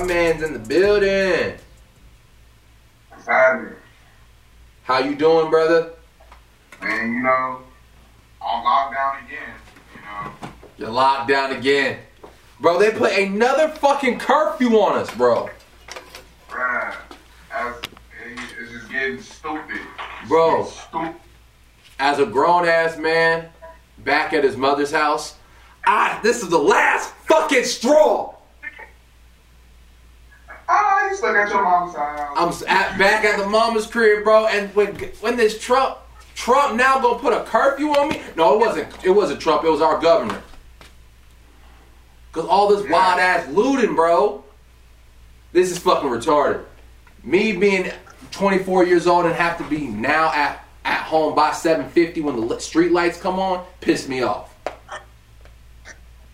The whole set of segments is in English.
My man's in the building. Happening? How you doing, brother? Man, you know, on lockdown again, you know. You're locked down again. Bro, they put another fucking curfew on us, bro. Bruh, as, it's just getting stupid. It's Bro. getting Stupid. As a grown ass man, back at his mother's house, I this is the last fucking straw. Ah, you stuck at your mom's house. I'm at, back at the mama's crib, bro. And when when this Trump Trump now gonna put a curfew on me? No, it wasn't. It wasn't Trump. It was our governor. Cause all this wild ass looting, bro. This is fucking retarded. Me being 24 years old and have to be now at at home by 7:50 when the street lights come on, pissed me off.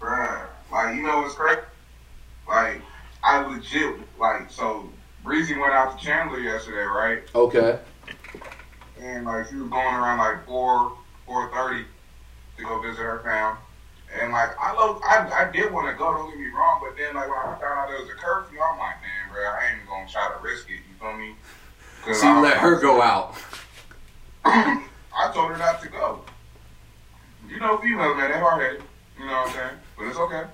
Bruh, like, you know what's crazy? Like, I legit, like, so Breezy went out to Chandler yesterday, right? Okay. And, like, she was going around, like, 4, 4.30 to go visit her fam. And, like, I love, I, I did want to go, don't get me wrong, but then, like, when I found out there was a curfew, I'm like, man, bro, I ain't even going to try to risk it, you feel me? 'Cause So you I- let her go out. I told her not to go. You know, females, man, they hard headed. You know what I'm saying? But it's okay.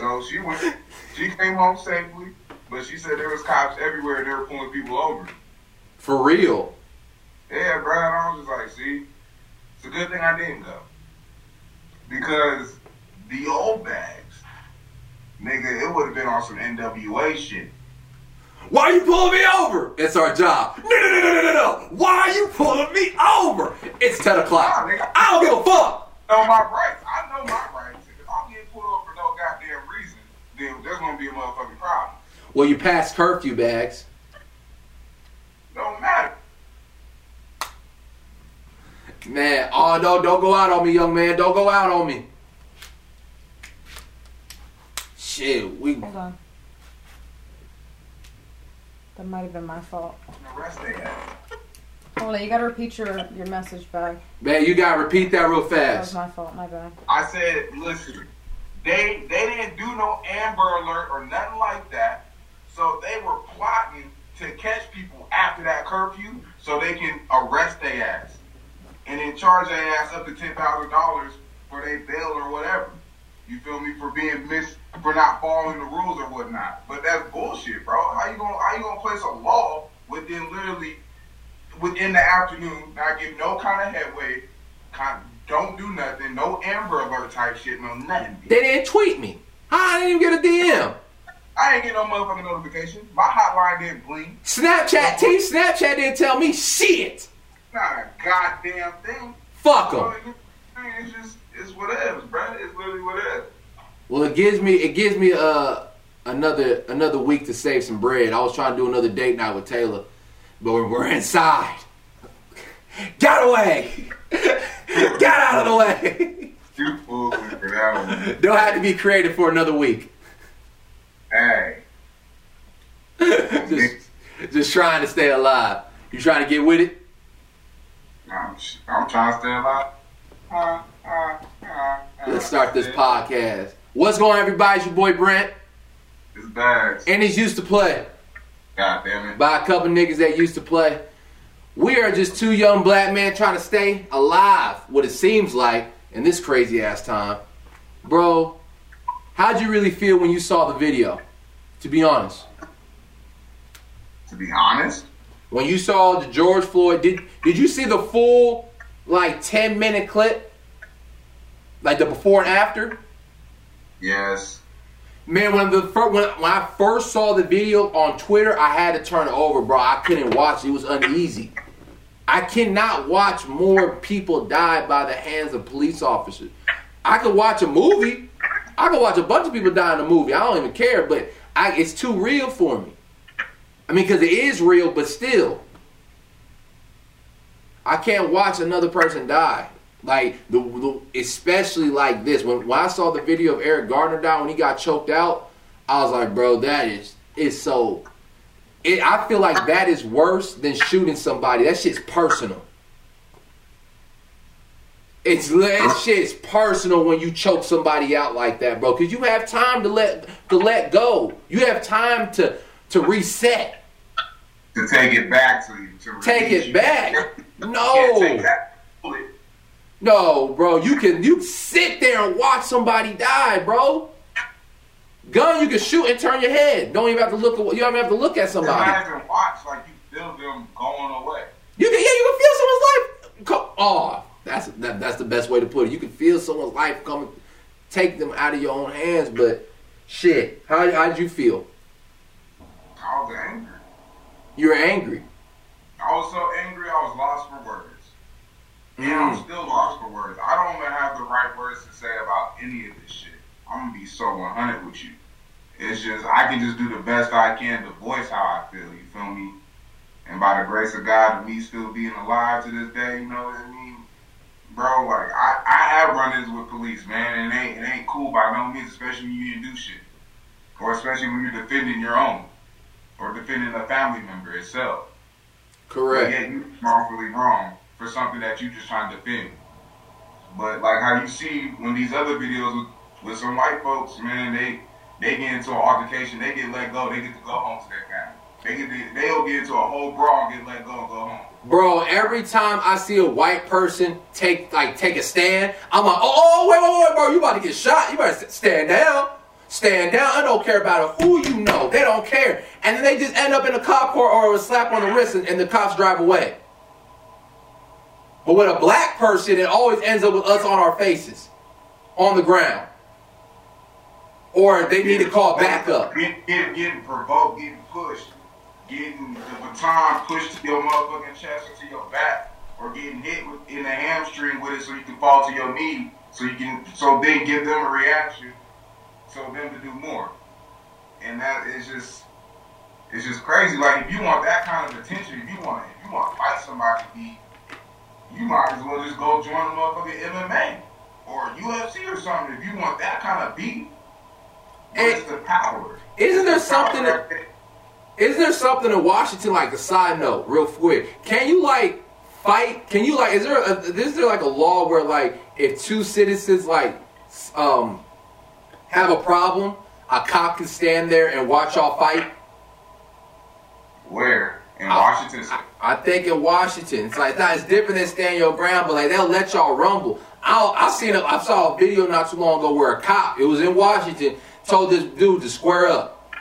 So she went. She came home safely, but she said there was cops everywhere and they were pulling people over. For real. Yeah, bro. And I was just like, see, it's a good thing I didn't go because the old bags, nigga, it would have been on some NWA shit. Why are you pulling me over? It's our job. No, no, no, no, no, no. Why are you pulling me over? It's 10 Nah, o'clock. nigga, I don't give a fuck. I know my rights. I know my rights. If I'm getting pulled over for no goddamn reason, then there's gonna be a motherfucking problem. Well, you passed curfew bags. Don't matter. Man, oh no, don't go out on me, young man. Don't go out on me. Shit, we Hold on. That might have been my fault. Arrest. Hold on, you gotta repeat your, your message back. man, you gotta repeat that real fast. That was my fault, my bad. I said, listen, they they didn't do no Amber Alert or nothing like that. So they were plotting to catch people after that curfew so they can arrest their ass and then charge their ass up to ten thousand dollars for their bail or whatever. You feel me for being missed for not following the rules or whatnot. But that's bullshit, bro. How you gonna how you gonna place a law within literally within the afternoon, not give no kind of headway, kind don't do nothing, no Amber Alert type shit, no nothing. They didn't tweet me. I didn't even get a DM. I ain't get no motherfucking notification. My hotline didn't blink. Snapchat, Team Snapchat didn't tell me shit. Not a goddamn thing. Fuck them. It's just it's what it is, bro. It's literally what it is. Well, it gives me it gives me uh another another week to save some bread. I was trying to do another date night with Taylor, but we're, we're inside. Get away! Get out of the way! You fooling for that one. Don't have to be creative for another week. Hey, just, just trying to stay alive. You trying to get with it? I'm, I'm trying to stay alive. Uh, uh, uh, Let's start this podcast. What's going on, everybody? It's your boy Brent, It's bags. and he's used to play. God damn it. by a couple niggas that used to play. We are just two young black men trying to stay alive, what it seems like, in this crazy ass time. Bro, how'd you really feel when you saw the video? To be honest. To be honest, When you saw the George Floyd, did did you see the full like 10 minute clip? Like the before and after? yes. Man, when the fir- when, when I first saw the video on Twitter, I had to turn it over, bro. I couldn't watch it. It was uneasy. I cannot watch more people die by the hands of police officers. I could watch a movie. I could watch a bunch of people die in a movie. I don't even care, but I, it's too real for me. I mean, because it is real, but still, I can't watch another person die. Like the, the especially like this. When when I saw the video of Eric Gardner die when he got choked out, I was like, bro, that is is so. It, I feel like that is worse than shooting somebody. That shit's personal. It's that shit's personal when you choke somebody out like that, bro. Cause you have time to let to let go. You have time to to reset. To take it back to you. To Take it you. back. No. take that bullet. No, bro. You can you sit there and watch somebody die, bro. Gun you can shoot and turn your head. Don't even have to look at you don't even have to look at somebody. Imagine watch like you feel them going away. You can yeah, you can feel someone's life. Oh, that's that, that's the best way to put it. You can feel someone's life coming, take them out of your own hands. But shit, how how did you feel? I was angry. You were angry. I was so angry I was lost for words. And I'm Mm. still lost for words. I don't even have the right words to say about any of this shit. I'm gonna be so 100 with you. It's just I can just do the best I can to voice how I feel. You feel me? And by the grace of God, me still being alive to this day, you know what I mean, bro. Like I, I have run-ins with police, man, and it ain't it ain't cool by no means, especially when you didn't do shit, or especially when you're defending your own, or defending a family member itself. But Correct. yeah, you wrongfully wrong for something that you just trying to defend. But like how you see when these other videos with, with some white folks, man, they they get into an altercation, they get let go, they get to go home to their family. They get to, they'll get into a whole brawl and get let go and go home. Bro, every time I see a white person take like take a stand, I'm like, oh, oh wait, wait, wait, bro, you about to get shot. You better stand down. Stand down. I don't care about it. who you know. They don't care. And then they just end up in a cop car or a slap on the wrist and, and the cops drive away. But with a black person, it always ends up with us on our faces, on the ground. Or they need to call backup. Get, get, getting provoked, getting pushed, getting the baton pushed to your motherfucking chest or to your back, or getting hit with, in the hamstring with it so you can fall to your knee, so you can so they give them a reaction, so them to do more. And that is just it's just crazy. Like if you want that kind of attention, if you want if you want to fight somebody, you might as well just go join the motherfucking MMA or UFC or something. If you want that kind of beat, it's the power? Isn't there The something that, that- Is there something in Washington like a side note, real quick? Can you like fight? Can you like? Is there a, is there like a law where like if two citizens like um have a problem, a cop can stand there and watch y'all fight? Where? In I- Washington State. I think in Washington, it's like that. It's different than stand your ground, but like they'll let y'all rumble. I I seen a, I saw a video not too long ago where a cop, it was in Washington, told this dude to square up.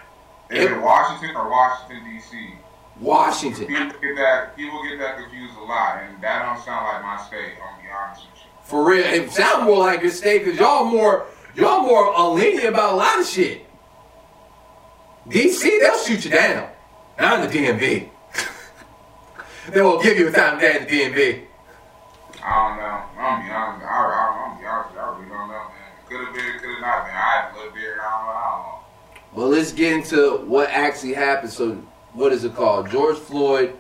Is it Washington or Washington D.C.? Washington. People get that people get that confused a lot, and that don't sound like my state. I'm gonna be honest with you. For real, it sounds more like your state because y'all more y'all more uh, lenient about a lot of shit. DC, they'll shoot you down. Not in the DMV. they won't give you a time day in the DMV. I don't know. I'm gonna be honest. I, I, I'm gonna be honest. I really don't know, man. Could have been, could have not been. I had to live there. I don't know. I don't know. Well, let's get into what actually happened. So, what is it called? George Floyd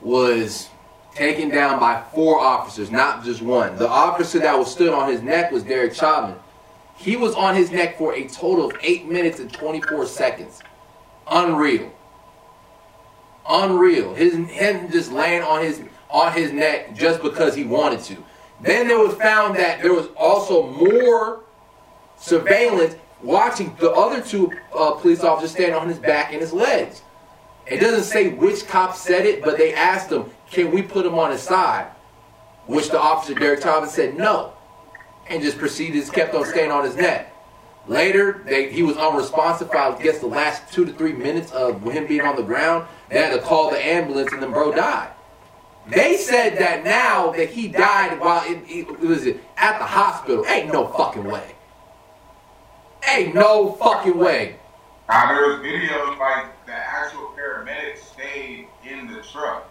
was taken down by four officers, not just one. The officer that was stood on his neck was Derek Chauvin. He was on his neck for a total of 8 minutes and 24 seconds. Unreal. Unreal. His him just laying on his on his neck just because he wanted to. Then there was found that there was also more surveillance watching the other two uh, police officers standing on his back and his legs. It doesn't say which cop said it, but they asked him, "Can we put him on his side?" Which the officer Derek Chauvin said no, and just proceeded to kept on staying on his neck. Later, they, he was unresponsive for I guess the last two to three minutes of him being on the ground. They had to call the ambulance, and then bro died. They said that now that he died while it, it, it was at the hospital. Ain't no fucking way. Ain't no fucking way. Now there was videos like the actual paramedics stayed in the truck,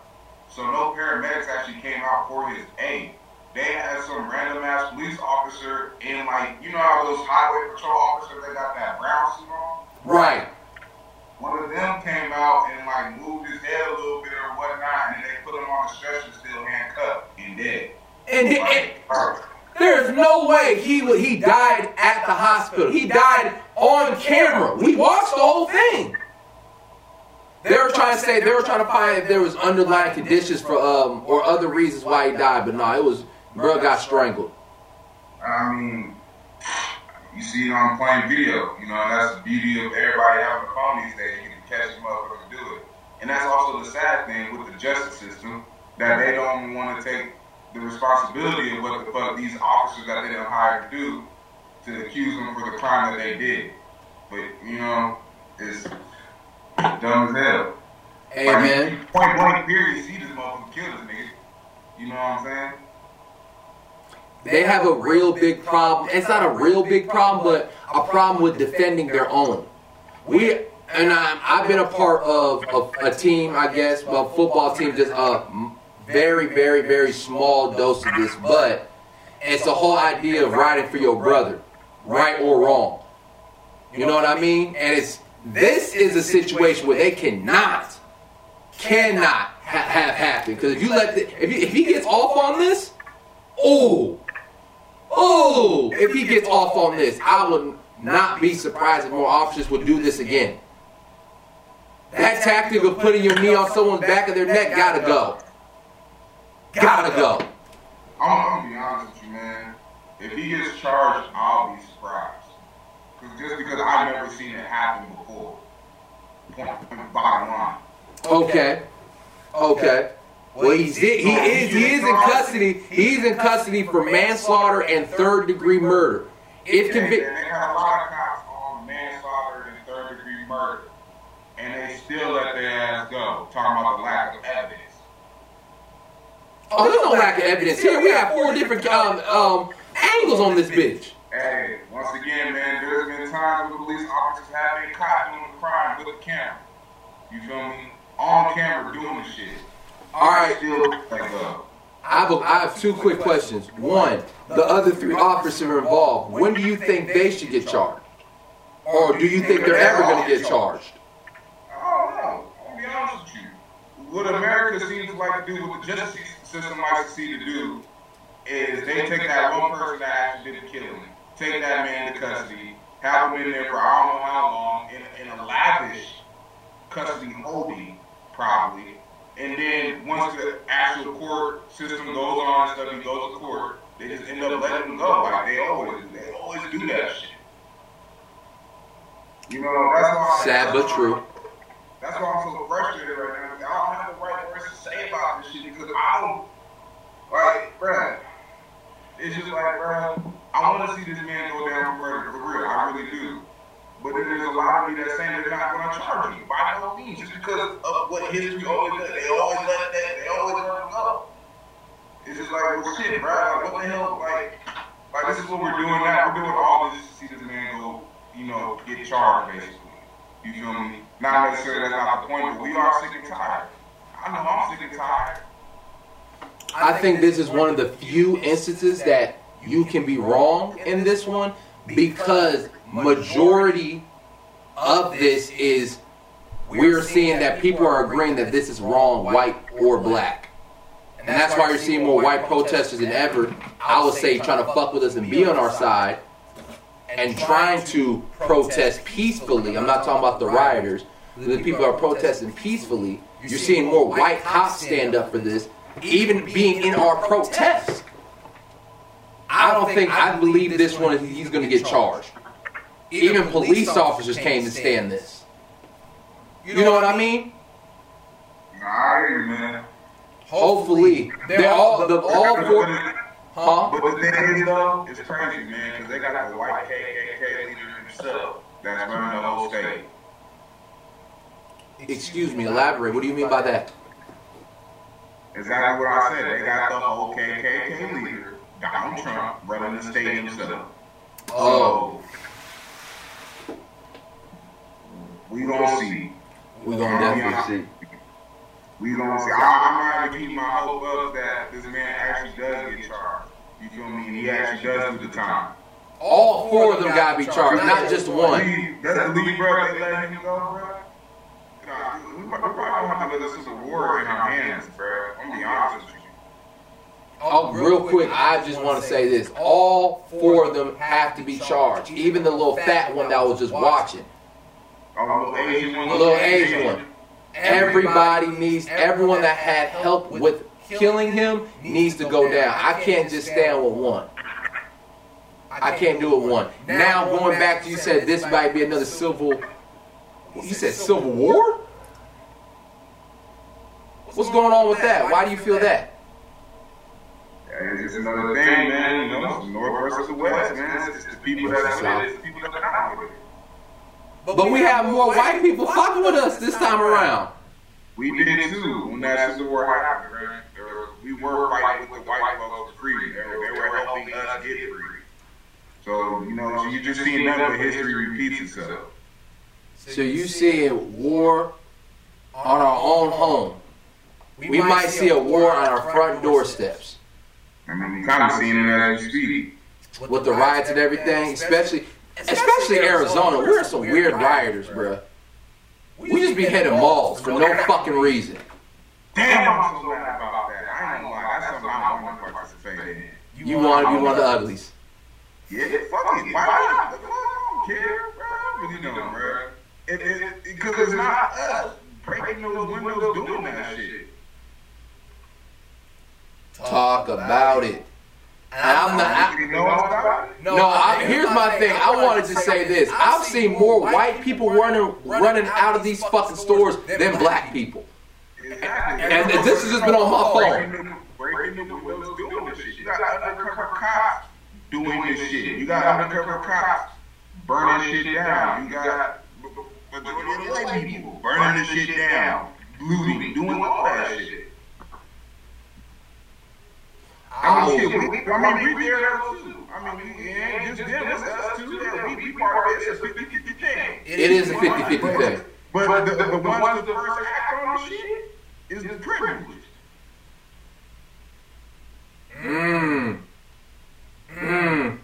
so no paramedics actually came out for his aid. They had some random ass police officer in like you know how those highway patrol officers they got that brown suit on. Right. One of them came out and like moved his head a little bit or whatnot, and then they put him on a stretcher, still handcuffed and dead. And, there's no way he wa- he died at the hospital. He died on camera. We watched the whole thing. They were trying to say they were trying to find if there was underlying conditions for um or other reasons why he died, but no, it was Bro got strangled. I mean, you see it on playing video. You know, and that's the beauty of everybody having a phone these days. You can catch them up and do it. And that's also the sad thing with the justice system that they don't want to take the responsibility of what the fuck these officers that they done hired to do to accuse them for the crime that they did. But you know, it's dumb as hell. Hey Like, man, Point blank period, you see this motherfucker kill this nigga. You know what I'm saying? They have a real big problem. It's not a real big problem, but a problem with defending their own. We and I, I've been a part of, of a team, I guess, a football team, just a very, very, very small dose of this, but it's the whole idea of riding for your brother, right or wrong. You know what I mean? And it's this is a situation where they cannot, cannot ha- have happen because if you let the, if, he, if he gets off on this, oh, oh, if he gets off on this, I would not be surprised if more officers would do this again. That tactic of putting your knee on someone's back of their neck gotta go. Gotta go. I'm, I'm gonna be honest with you, man. If he gets charged, I'll be surprised. Cause just because I've never seen it happen before. Point, point bottom line. Okay. Okay. Well, he's he is he is in custody. He's in custody for manslaughter and third degree murder. If convicted. they got a lot of cops on manslaughter and third degree murder. And they still let their ass go. Talking about the lack of evidence. Oh, there's no lack of evidence here. We have four different um, um, angles on this bitch. Hey, once again, man, there's been times where police officers have been caught doing a crime with a camera. You feel me? On camera doing the shit. All right. I have, a, I have two quick questions. One, the other three officers involved. When do you think they should get charged? Or do you think they're ever going to get charged? I don't know. I'll be honest with you. What America seems like to do, what the justice system to see to do, is they take that one person that actually did the killing, take that man into custody, have him in there for I don't know how long, in, in a lavish custody holding, probably. And then once the actual court system goes on and stuff, he goes to court, they just end up letting him go. Like they always do. They always do that shit. You know, that's why. Sad but true. That's why I'm so frustrated right now. I don't have the right words to say about this shit because I don't like, bruh. It's just like, bruh, I want to see this man go down for murder, for real. I really do. But then there's a lot of me that's saying they're not going to charge him by no means, just because of what history always does. They always let that. They always let him go. It's just like, well, shit, bruh. Like, what the hell? Like, like this is what we're doing now. We're doing all of this to see this man go, you know, get charged, basically. You feel me? Not necessarily that's not the point, but we are sick and tired. I know I'm sick and tired. I think this is one of the few instances that you can be wrong in this one because majority of this is we're seeing that people are agreeing that this is wrong, white or black. And that's why you're seeing more white protesters than ever, I would say, trying to fuck with us and be on our side and trying to protest peacefully. I'm not talking about the rioters. The people are protesting peacefully. You're seeing more white cops stand up for this, even being in our protest. I don't think I believe this one he's going to get charged. Even police officers came to stand this. You know what I mean? Nah, I hear you, man. Hopefully, they're all the all But four. the- Huh? But the thing is, though, it's crazy, man, because they got the white KKK leader himself that's running the whole state. Excuse me, elaborate. What do you mean by that? Exactly what I said. They got the whole KKK leader, Donald Trump, running the state himself. Oh, We gonna see. We're gonna definitely see. We gonna see. I, I'm not gonna keep my hope up that this man actually does get charged. You feel me? And he actually does do the time. All four of them gotta be charged, not just one. That's the lead, bro. They let him go, bro. Nah, we probably don't have to let this civil war in our hands, bro. I'm gonna be honest with you. Oh, oh real quick, I just want to say this: all four of them have to be charged. Even the little fat one that was just watching, The little Asian one. little Asian one. Everybody needs everyone that had help with killing him needs to go down. I can't just stand with one. I can't do it one. Now going back to you said this might be another civil. You said civil war. What's going on with that? Why do you feel that? It's another thing, man. You know, north versus west, man. It's the people that are it's the people that are not with it. But we have more white people fucking with us this time around. We did too when that Civil War happened, man. There We were fighting with the white folks for freedom. They were, they were helping us get free. So, you know, you just seen that where history repeats itself. So you see war on our own home. We might see a war on our front doorsteps I mean, we kind of seen it as you speak. with the riots and everything, especially especially Arizona. We're some weird rioters, bruh. We just be hitting malls for no fucking reason. Damn, I'm so mad about that. I ain't gonna lie. That's something I want to participate in. You want to be one of the uglies. Yeah, fuck it. Why not? I don't care, bro. But you know, bro. It, it, because it's not us breaking those windows doing that shit. Talk about it. I'm not. I, You know about it? no, I, here's my thing. I wanted to say this. I've seen more white people running running out of these fucking stores than black people. Exactly. And this has just been on my phone. Breaking the- windows doing this shit. You got undercover cops doing this shit. You got undercover cops burning shit down. You got majority of white people burning this shit down, looting, doing all that shit. I mean, oh, shit, we, we, I mean, we there too. I mean, we, it ain't just them, it's us too. Yeah, we be part of it. It's a 50 50 thing. It is a 50-50 thing. But the, the, the ones that first act on this shit is the privileged. Mmm. Mmm. Mm.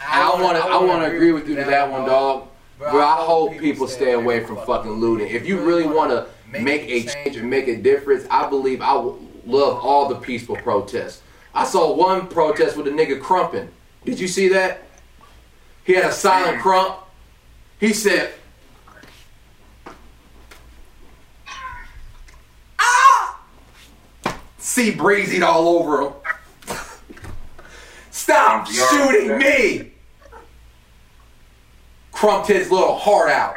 I want to. I want to agree with you to that one, dog. Bro, I hope people stay away from fucking looting. If you really want to make a change and make a difference, I believe I love all the peaceful protests. I saw one protest with a nigga crumping. Did you see that? He had a silent crump. He said, "Ah!" Sea breezied all over him. Stop shooting me! Crumped his little heart out.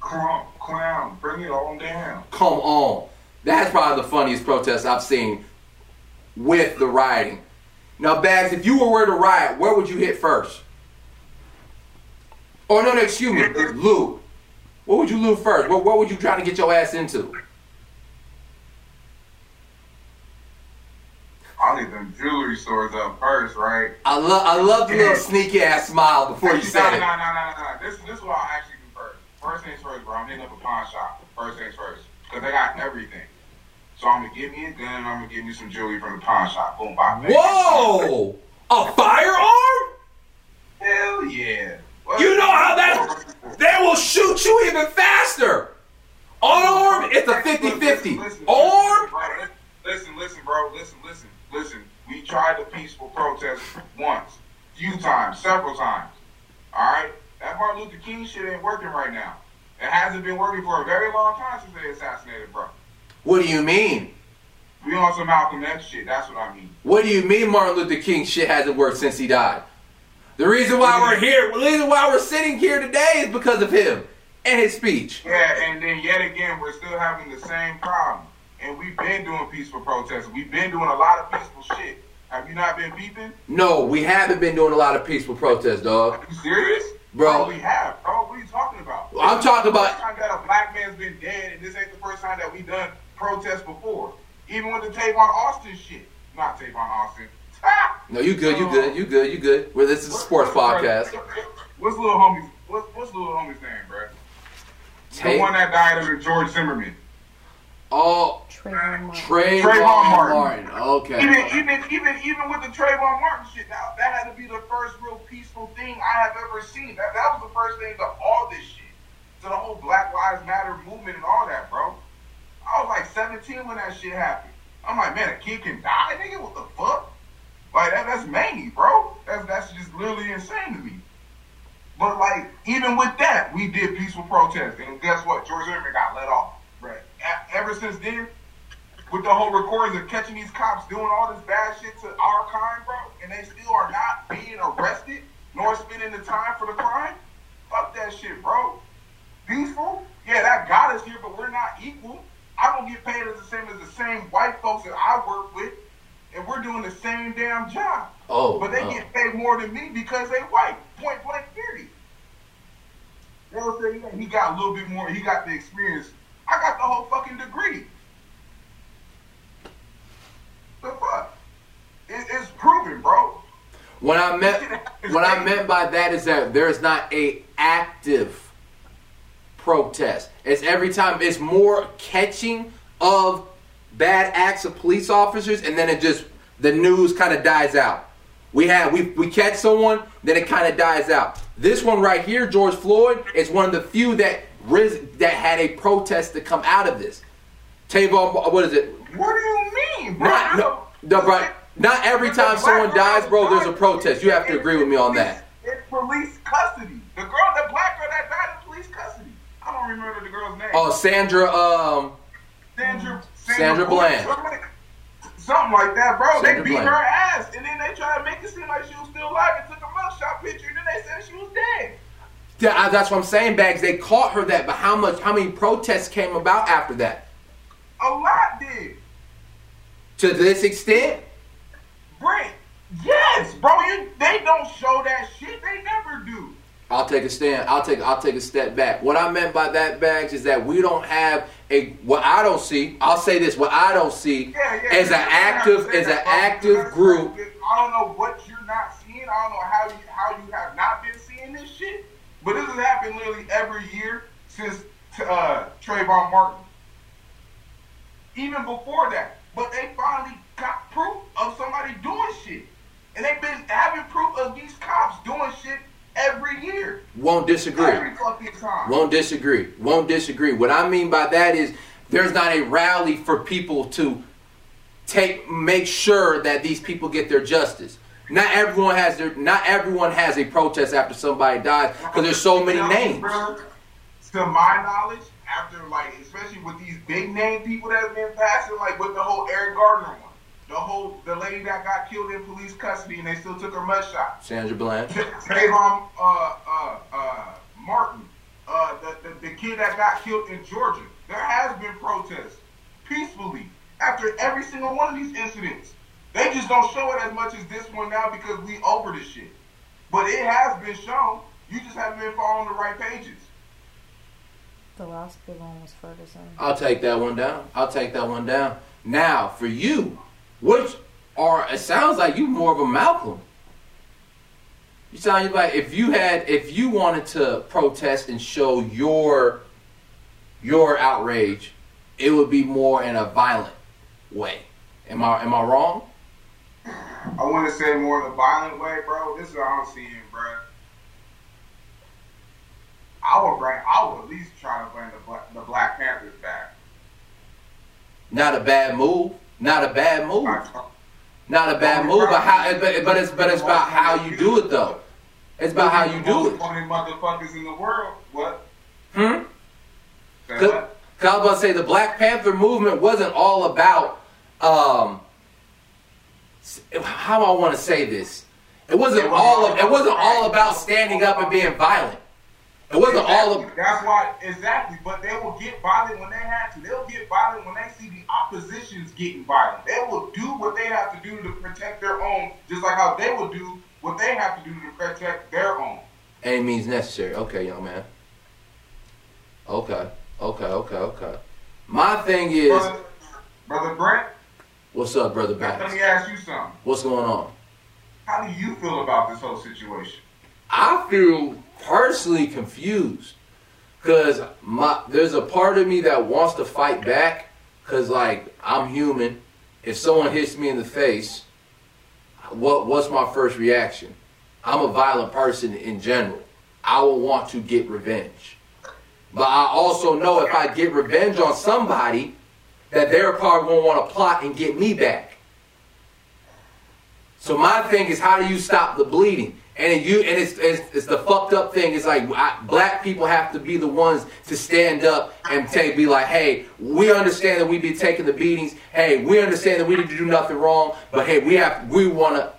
Crump, clown, bring it on down. Come on. That's probably the funniest protest I've seen with the rioting. Now, Bags, if you were to riot, where would you hit first? Oh, no, no, excuse me. Lou. What would you loot first? What, what would you try to get your ass into? I'll hit them jewelry stores up first, right? I love I love the little sneaky ass smile before you said no, it. no, no, no, no. This, this is what I'll actually do first. First things first, bro. I'm hitting up a pawn shop. First things first. Because they got everything. So I'm to give me a gun. I'm going to give me some jewelry from the pawn shop. Boom, bop, bang. Whoa! A firearm? Hell yeah. You know how that they will shoot you even faster. Unarmed, it's a 50-50. Armed, Listen, listen, bro. Listen, listen, listen. We tried the peaceful protest once, few times, several times. All right? That Martin Luther King shit ain't working right now. It hasn't been working for a very long time since they assassinated, bro. What do you mean? We on some Malcolm X shit. That's what I mean. What do you mean Martin Luther King shit hasn't worked since he died? The reason why we're here, the reason why we're sitting here today is because of him and his speech. Yeah, and then yet again, we're still having the same problem. And we've been doing peaceful protests. We've been doing a lot of peaceful shit. Have you not been peeping? No, we haven't been doing a lot of peaceful protests, dog. Are you serious? Bro. Oh, we have, bro. What are you talking about? I'm talking about- the first time that a black man's been dead, and this ain't the first time that we've done protests before. Even with the Tavon Austin shit. Not Tavon Austin. Ah! No, you good, you good, you good, you good. Well, this is a sports podcast. What's little homie's what's, what's little homie's name, bro? The one that died under George Zimmerman. Oh, Trayvon Martin. Trayvon Trayvon Martin. Martin. Okay. Even even even even with the Trayvon Martin shit, that, that had to be the first real peaceful thing I have ever seen. That that was the first thing to all this shit. To the whole Black Lives Matter movement and all that, bro. I was like 17 when that shit happened. I'm like, man, a kid can die, nigga. What the fuck? Like that that's many, bro. That's that's just literally insane to me. But like, even with that, we did peaceful protest, and guess what? George Zimmerman got let off. Right. Ever since then, with the whole recordings of catching these cops doing all this bad shit to our kind, bro, and they still are not being arrested nor spending the time for the crime. Fuck that shit, bro. Peaceful? yeah, that got us here, but we're not equal. I don't get paid as the same as the same white folks that I work with, and we're doing the same damn job. Oh, But they oh. get paid more than me because they white. Point blank, period. They'll say, yeah, he got a little bit more. He got the experience. I got the whole fucking degree. The fuck? It, it's proven, bro. What I meant, what I meant by that is that there's not a active protest. It's every time it's more catching of bad acts of police officers, and then it just the news kind of dies out. We have we we catch someone, then it kind of dies out. This one right here, George Floyd, is one of the few that ris- that had a protest to come out of this. Tavon, uh, what is it? What do you mean, bro? Not, no, no, bro, not every time someone dies, bro, there's a protest. You have to agree with me on that. It's police custody. The girl, the black girl that died in police custody. I don't remember the girl's name. Oh, Sandra, um, Sandra, Sandra Bland. Something, something like that, bro. Sandra they beat Bland. her ass, and then they tried to make it seem like she was still alive and took a mugshot picture, and then they said she was dead. yeah, that's what I'm saying, Bags. They caught her that, but how much, how many protests came about after that? A lot did. To this extent? Brent, yes, bro. You, they don't show that shit. They never do. I'll take a stand. I'll take I'll take a step back. What I meant by that, Bags, is that we don't have a what I don't see. I'll say this: what I don't see Yeah, yeah. you an don't have to active is an active group. I don't know what you're not seeing. I don't know how you how you have not been seeing this shit. But this has happened literally every year since uh, Trayvon Martin. Even before that, but they finally got proof of somebody doing shit, and they've been having proof of these cops doing shit every year, Won't disagree. every fucking time. Won't disagree. Won't disagree. What I mean by that is there's not a rally for people to take make sure that these people get their justice. Not everyone has their not everyone has a protest after somebody dies because there's so many names. to my knowledge, after like, especially with these big name people that have been passing, like with the whole Eric Gardner one, the whole the lady that got killed in police custody and they still took her mugshot. Sandra Bland. Trayvon uh, uh, uh, Martin, uh, the, the the kid that got killed in Georgia. There has been protests peacefully after every single one of these incidents. They just don't show it as much as this one now because we over this shit. But it has been shown. You just haven't been following the right pages. The last big one was Ferguson. I'll take that one down. I'll take that one down. Now for you, which are it sounds like you more of a Malcolm. You sound like if you had if you wanted to protest and show your your outrage, it would be more in a violent way. Am I am I wrong? I want to say more in a violent way, bro. This is what I'm seeing, bro. I would bring, I would at least try to bring the Black, the Black Panthers back. Not a bad move. Not a bad move. Not a bad move. But how? But, but it's but it's about how you do it though. It's about how you do it. motherfuckers in the world. What? Hmm. Cause, I was about to say the Black Panther movement wasn't all about um how I want to say this. It wasn't all of, it wasn't all about standing up and being violent. It wasn't all of Exactly. That's why, exactly. But they will get violent when they have to. They'll get violent when they see the opposition's getting violent. They will do what they have to do to protect their own, just like how they will do what they have to do to protect their own. any means necessary. Okay, young man. Okay, okay, okay, okay. My thing is, Brother, Brother Brent, what's up, brother Brent? let me ask you something. What's going on? How do you feel about this whole situation? I feel personally confused because my there's a part of me that wants to fight back because like I'm human. If someone hits me in the face, what what's my first reaction? I'm a violent person in general. I will want to get revenge, but I also know if I get revenge on somebody, that they're probably gonna want to plot and get me back. So my thing is, how do you stop the bleeding? And you and it's, it's it's the fucked up thing. It's like I, black people have to be the ones to stand up and take be like, hey, we understand that we be taking the beatings. Hey, we understand that we didn't do nothing wrong, but hey, we have we want to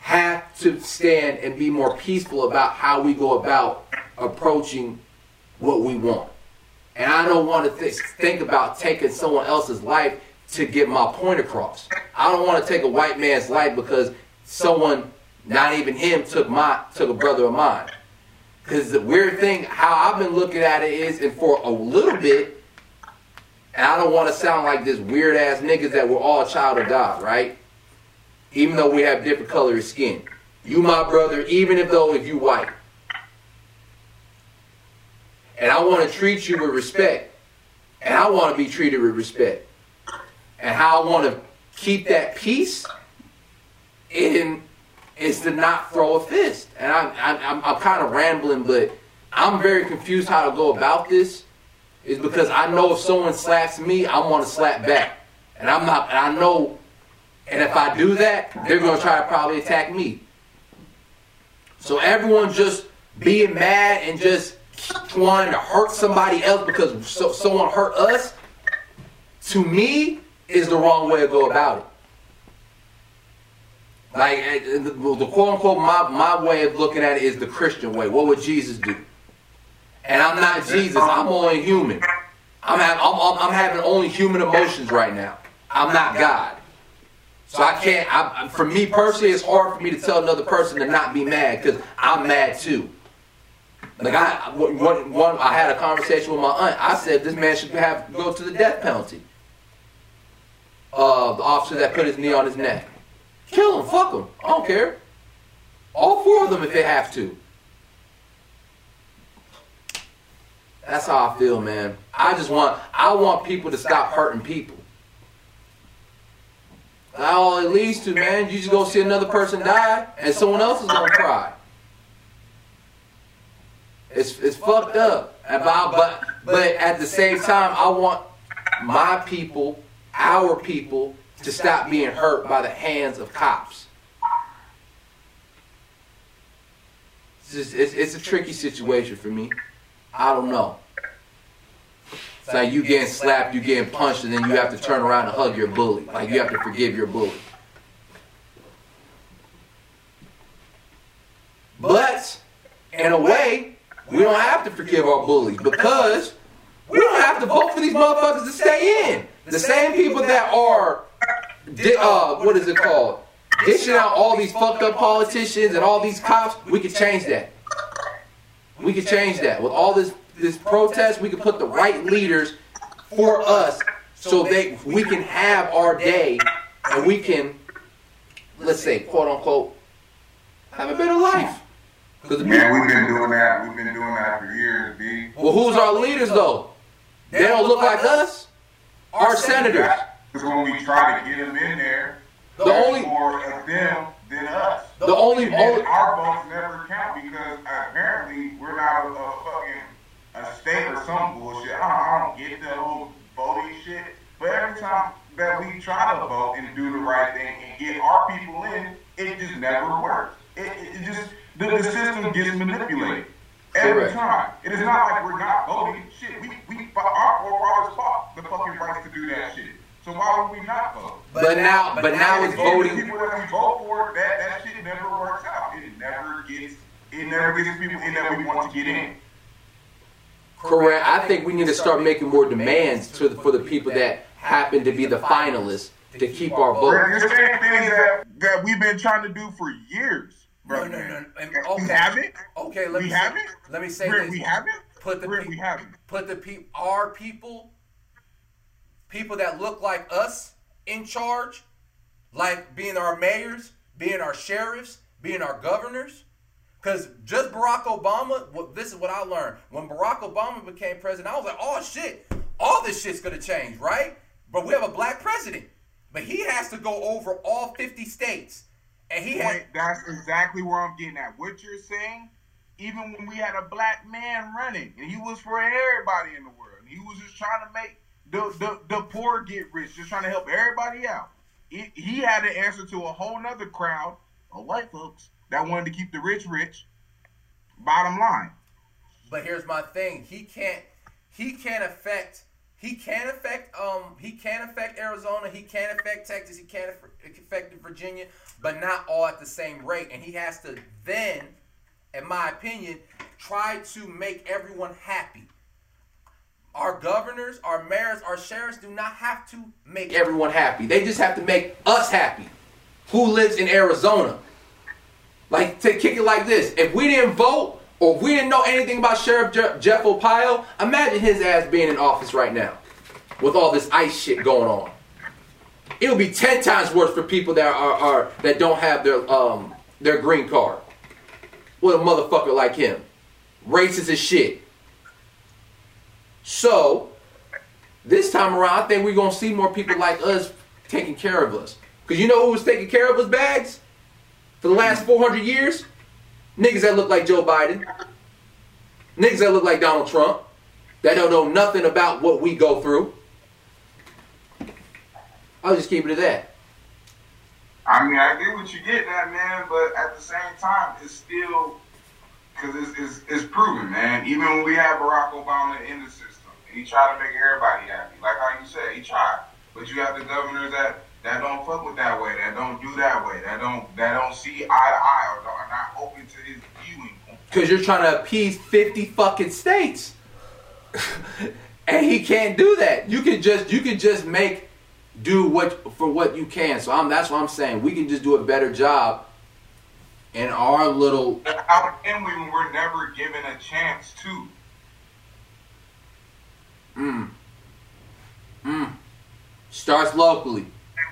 have to stand and be more peaceful about how we go about approaching what we want. And I don't want to th- think about taking someone else's life to get my point across. I don't want to take a white man's life because someone, not even him, took my took a brother of mine. Because the weird thing, how I've been looking at it is, and for a little bit, and I don't want to sound like this weird ass niggas that we're all child of God, right? Even though we have different color of skin. You my brother, even if though if you white. And I want to treat you with respect. And I want to be treated with respect. And how I want to keep that peace in is to not throw a fist. And I, I, I'm, I'm kind of rambling, but I'm very confused how to go about this. Is because I know if someone slaps me, I want to slap back. And I'm not, and I know, and if I do that, they're going to try to probably attack me. So everyone just being mad and just trying to hurt somebody else because so, someone hurt us, to me, is the wrong way to go about it. Like eh, the, the quote unquote my, my way of looking at it is the Christian way. What would Jesus do? And I'm not Jesus. I'm only human. I'm, I'm, I'm, I'm having only human emotions right now. I'm not God. So I can't. I, for me personally, it's hard for me to tell another person to not be mad because I'm mad too. Like I, one, one, I had a conversation with my aunt. I said this man should have go to the death penalty. Uh, the officer that put his knee on his neck, kill them, fuck them. I don't care. All four of them if they have to. That's how I feel, man. I just want, I want people to stop hurting people. That's All it leads to, man, you just go see another person die, and someone else is gonna cry. It's it's fucked up. About, but but at the same time, I want my people, our people, to stop being hurt by the hands of cops. It's, just, it's, it's a tricky situation for me. I don't know. It's like you getting slapped, you getting punched, and then you have to turn around and hug your bully. Like you have to forgive your bully. But in a way, we don't have to forgive our bullies because we don't have to vote for these motherfuckers to stay in. The same people that are, uh, what is it called? Dishing out all these fucked up politicians and all these cops, we could change that. We could change that. With all this this protest, we could put the right leaders for us so they we can have our day and we can, let's say, quote unquote, have a better life. Because Man, we've been doing that. We've been doing that for years, B. Well, who's our leaders though? They don't look like us. Our senators. Because when we try to get them in there, the only more of them than us. The only, only our votes never count because apparently we're not a, a fucking a state or some bullshit. I don't, I don't get the whole voting shit. But every time that we try to vote and do the right thing and get our people in, it just never works. It, it, it just the, the system gets manipulated every Correct. time. It is not like we're not voting. Shit, we we our forefathers fought the fucking rights to do that shit. So why would we not vote? But, but now, but, but now, now it's voting. People that we vote for, that that shit never works out. It never gets. It never gets people in that we want to get in. Correct. I think we need to start making more demands to the, for the people that happen to be the finalists to keep our vote. The same things that, that we've been trying to do for years. Bro, no, no, no. Okay. We haven't. Okay, let we me haven't. Say, let me say Rick, this. We haven't. Put the Rick, we haven't. Put the people, our people, people that look like us in charge, like being our mayors, being our sheriffs, being our governors. Because just Barack Obama, well, this is what I learned. When Barack Obama became president, I was like, oh shit, all this shit's gonna change, right? But we have a black president. But he has to go over all 50 states. And he had, That's exactly where I'm getting at. What you're saying, even when we had a black man running, and he was for everybody in the world, he was just trying to make the, the, the poor get rich, just trying to help everybody out. He, he had to answer to a whole nother crowd of white folks that wanted to keep the rich rich. Bottom line. But here's my thing: he can't, he can't affect, he can't affect, um, he can't affect Arizona, he can't affect Texas, he can't affect Virginia, but not all at the same rate. And he has to then, in my opinion, try to make everyone happy. Our governors, our mayors, our sheriffs do not have to make everyone happy. They just have to make us happy. Who lives in Arizona? Like, to kick it like this if we didn't vote or we didn't know anything about Sheriff Je- Jeff Arpaio, imagine his ass being in office right now with all this ICE shit going on. It'll be ten times worse for people that are, are that don't have their um their green card. With a motherfucker like him, racist as shit. So, this time around, I think we're gonna see more people like us taking care of us. Cause you know who was taking care of us bags for the last 400 years? Niggas that look like Joe Biden. Niggas that look like Donald Trump. That don't know nothing about what we go through. I'll just keep it at that. I mean, I get what you get that, man, but at the same time, it's still because it's, it's, it's proven, man. Even when we had Barack Obama in the he tried to make everybody happy. Like how you said, he tried. But you have the governors that that don't fuck with that way, that don't do that way, that don't that don't see eye to eye or are not open to his viewing. Because you're trying to appease 50 fucking states. and he can't do that. You can just you can just make do what for what you can. So I'm that's what I'm saying. We can just do a better job in our little. How can we when we're never given a chance to? Mm. Mm. Starts locally.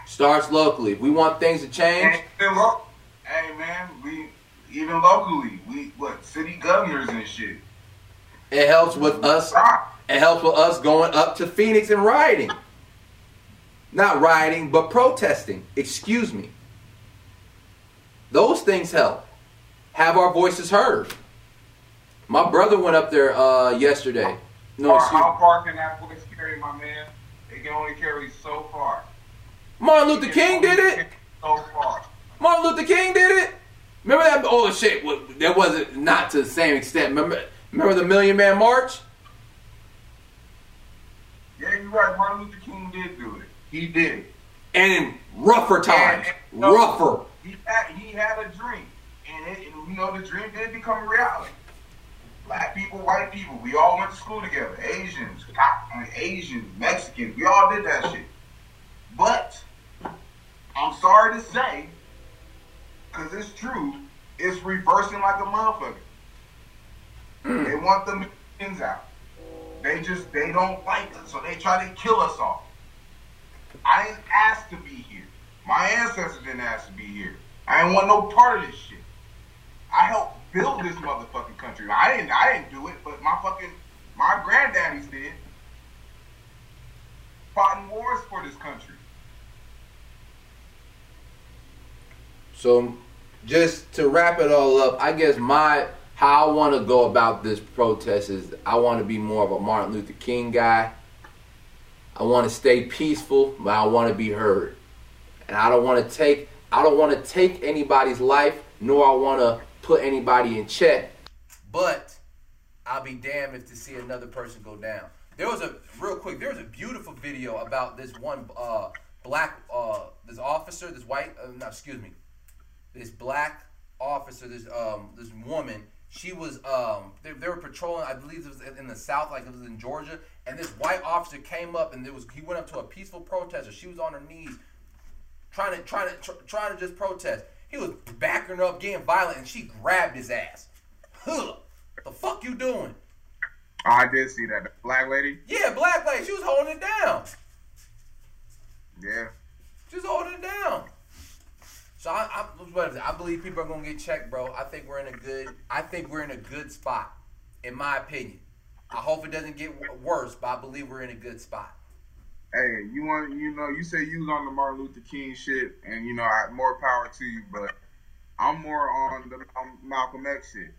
Starts locally. If we want things to change. Hey man, we even locally, we what city governors and shit. It helps with us. It helps with us going up to Phoenix and rioting. Not rioting, but protesting. Excuse me. Those things help. Have our voices heard. My brother went up there uh, yesterday. No, how far can that voice carry, my man? It can only carry so far. Martin Luther King did it. So far. Martin Luther King did it. Remember that? Oh shit! That wasn't not to the same extent. Remember, remember the Million Man March? Yeah, you're right. Martin Luther King did do it. He did. And in rougher times, and, and, rougher. He had he had a dream, and, it, and you know the dream did become a reality. Black people, white people, we all went to school together. Asians, Asians, Mexicans, we all did that shit. But I'm sorry to say, because it's true, it's reversing like a motherfucker. Mm. They want the millions out. They just they don't like us, so they try to kill us all. I didn't ask to be here. My ancestors didn't ask to be here. I didn't want no part of this shit. I helped build this motherfucking country. I didn't I didn't do it, but my fucking my granddaddies did. Fought in wars for this country. So just to wrap it all up, I guess my how I want to go about this protest is I want to be more of a Martin Luther King guy. I want to stay peaceful, but I want to be heard. And I don't want to take I don't want to take anybody's life, nor I want to put anybody in check. But I'll be damned if to see another person go down. There was a real quick. There was a beautiful video about this one uh, black uh, this officer, this white. Uh, no, excuse me, this black officer, this um this woman. She was um they, they were patrolling. I believe it was in the south, like it was in Georgia. And this white officer came up and there was he went up to a peaceful protester. She was on her knees, trying to trying to tr- trying to just protest. He was backing her up, getting violent, and she grabbed his ass. Huh. What the fuck you doing? Oh, I did see that. The black lady? Yeah, black lady. She was holding it down. Yeah. She was holding it down. So I, I, I believe people are gonna get checked, bro. I think we're in a good. I think we're in a good spot, in my opinion. I hope it doesn't get worse, but I believe we're in a good spot hey, you want you know, you say you was on the Martin Luther King shit, and you know, I, more power to you, but I'm more on the Malcolm X shit.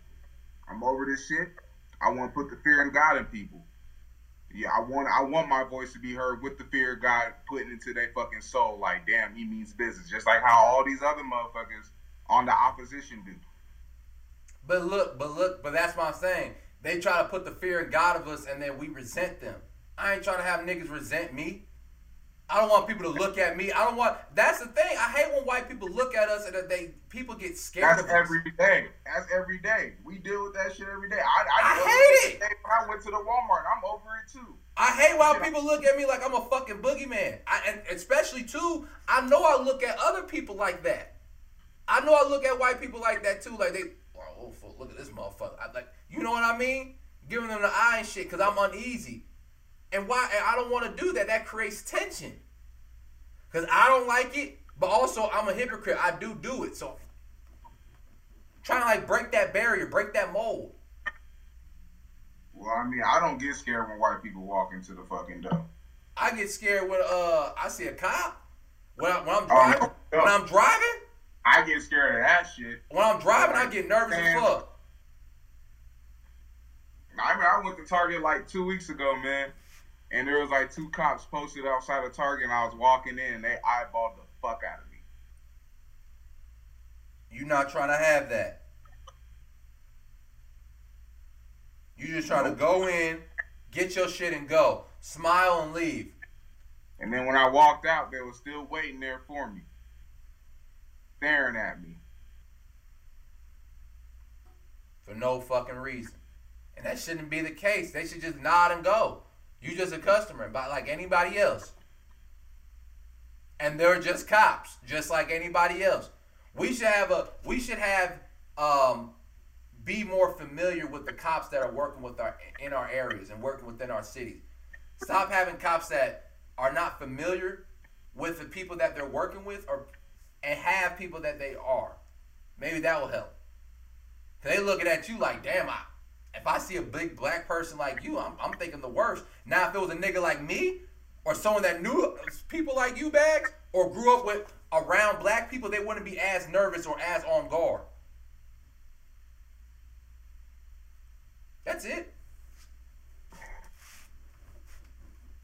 I'm over this shit. I want to put the fear in God in people. Yeah, I want I want my voice to be heard with the fear of God putting into their fucking soul. Like, damn, he means business. Just like how all these other motherfuckers on the opposition do. But look, but look, but that's what I'm saying. They try to put the fear of God of us, and then we resent them. I ain't trying to have niggas resent me. I don't want people to look at me. I don't want. That's the thing. I hate when white people look at us and that they people get scared. That's of us. every day. That's every day. We deal with that shit every day. I, I, I hate it. When I went to the Walmart, I'm over it too. I hate why people look at me like I'm a fucking boogeyman. I, and especially too, I know I look at other people like that. I know I look at white people like that too. Like they, oh, fuck, look at this motherfucker. I, like, you know what I mean? Giving them the eye and shit because I'm uneasy. And why? And I don't want to do that. That creates tension. Cause I don't like it, but also I'm a hypocrite. I do do it. So trying to like break that barrier, break that mold. Well, I mean, I don't get scared when white people walk into the fucking door. I get scared when uh I see a cop. When, I, when I'm Oh, driving, no, no. when I'm driving, I get scared of that shit. when I'm driving, I get nervous as fuck. I mean, I went to Target like two weeks ago, man, and there was like two cops posted outside of Target, and I was walking in, and they eyeballed the fuck out of me. You not trying to have that. You just trying to go in, get your shit and go. Smile and leave. And then when I walked out, they were still waiting there for me, staring at me. For no fucking reason. And that shouldn't be the case. They should just nod and go. You just a customer, but like anybody else. And they're just cops, just like anybody else. We should have a we should have um be more familiar with the cops that are working with our in our areas and working within our cities. Stop having cops that are not familiar with the people that they're working with or and have people that they are. Maybe that will help. They looking at you like, damn, I, if I see a big black person like you, I'm, I'm thinking the worst. Now, if it was a nigga like me, or someone that knew people like you, bags, or grew up with around black people, they wouldn't be as nervous or as on guard. That's it.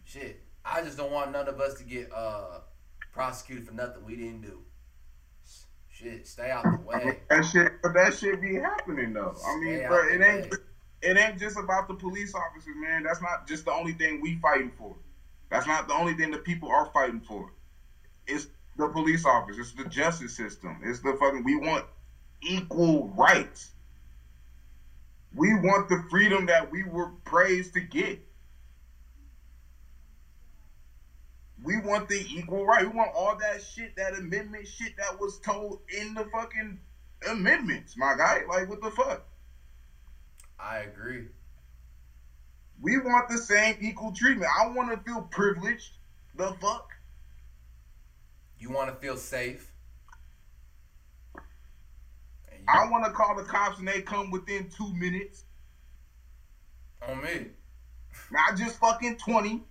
Shit, I just don't want none of us to get uh prosecuted for nothing we didn't do. Shit, stay out the way. That shit, but that shit be happening though. I mean, bro, it ain't way. It ain't just about the police officers, man. That's not just the only thing we fighting for. That's not the only thing that people are fighting for. It's the police officers, it's the justice system. It's the fucking we want equal rights. We want the freedom that we were praised to get. We want the equal right. We want all that shit, that amendment shit that was told in the fucking amendments, my guy. Like, what the fuck? I agree. We want the same equal treatment. I want to feel privileged. The fuck? You want to feel safe. You- I want to call the cops and they come within two minutes. on me. Not just fucking 20,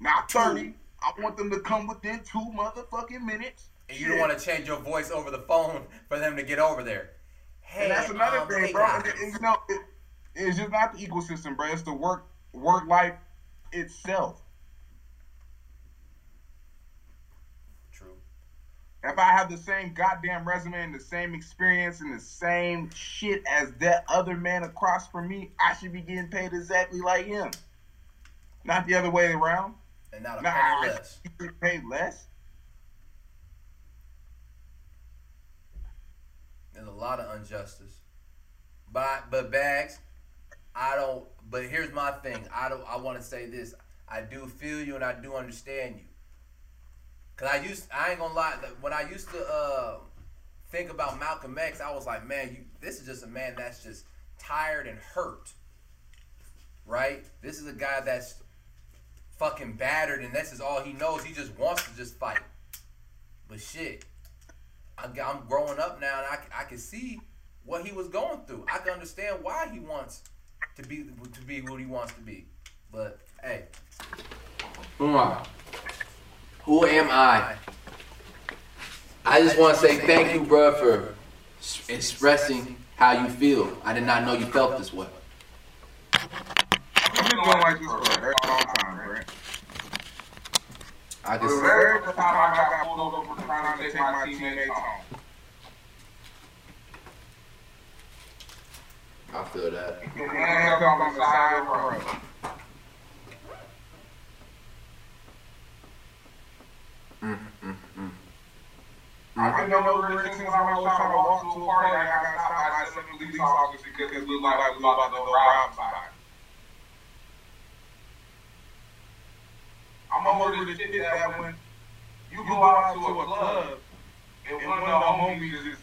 not 30. I want them to come within two motherfucking minutes. And you don't want to change your voice over the phone for them to get over there. Hey, And that's another um, thing, bro. And, and, you know, it, it's just not the ecosystem, bro. It's the work work life itself. True. If I have the same goddamn resume and the same experience and the same shit as that other man across from me, I should be getting paid exactly like him. Not the other way around. And not a Nah, penny less. paid less. There's a lot of injustice. But but bags, I don't. But here's my thing. I don't. I want to say this. I do feel you and I do understand you. Cause I used. I ain't gonna lie. When I used to uh, think about Malcolm X, I was like, man, you. This is just a man that's just tired and hurt. Right. This is a guy that's fucking battered, and this is all he knows. He just wants to just fight. But shit, I'm, I'm growing up now, and I, I can see what he was going through. I can understand why he wants to be to be what he wants to be. But hey, Who am I? Who am I? I just want to say thank you, bro, for expressing how you feel. I did not know you felt this way. I've been going like this for a very long time, right? I The can. very first time I got pulled over for trying to take my teammates home. I feel that. And handcuffed on the side of the road. Mm, mm, mm. I there since I was trying to walk to a party, and I got stopped by seven police officers because it looked like we was about to go rob somebody. I'm over the shit that when you go out to a club and one of the homies just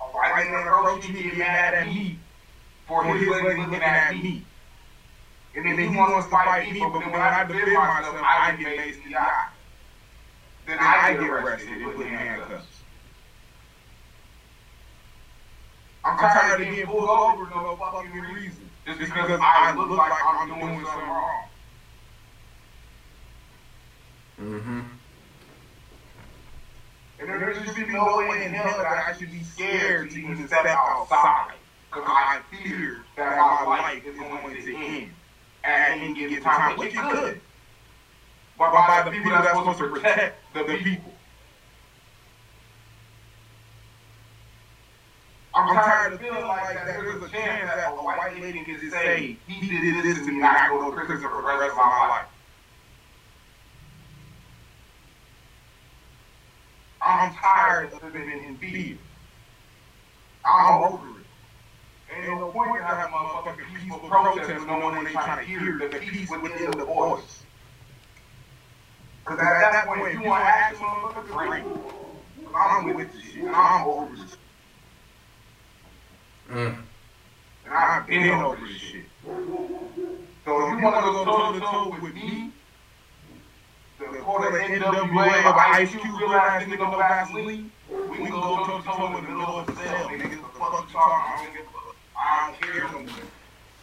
A white man approach me get mad at me for his lady looking at me. And then he wants to fight me, but then when I defend myself, I get maced in the eye. Then I get arrested and put in handcuffs. I'm tired of getting pulled over for no fucking reason. Just because I look like I'm doing something wrong. mm-hmm. And there should be no way in hell that I should be scared to even step outside. Because I fear that my life is going to end at any given time, which it could. But by the people that's supposed to protect the people. I'm tired of feeling like that there's a chance that a white lady can just say, he did this to me and I go to prison for the rest of my life. I'm tired of living in fear. I'm over it. Ain't no point in having motherfucking peaceful protest when no one ain't trying to hear the peace within the voice. Because at that point, if you want to ask motherfuckers, great. I'm with this shit. I'm over this. Mm. And I've been over this shit. So if you want to go toe to toe with me, the quarter NWA of Ice Cube, real ass nigga, no Vaseline, we can go toe to toe in the middle of the cell, nigga. The fuck you talking? I don't give a fuck. I don't care no more.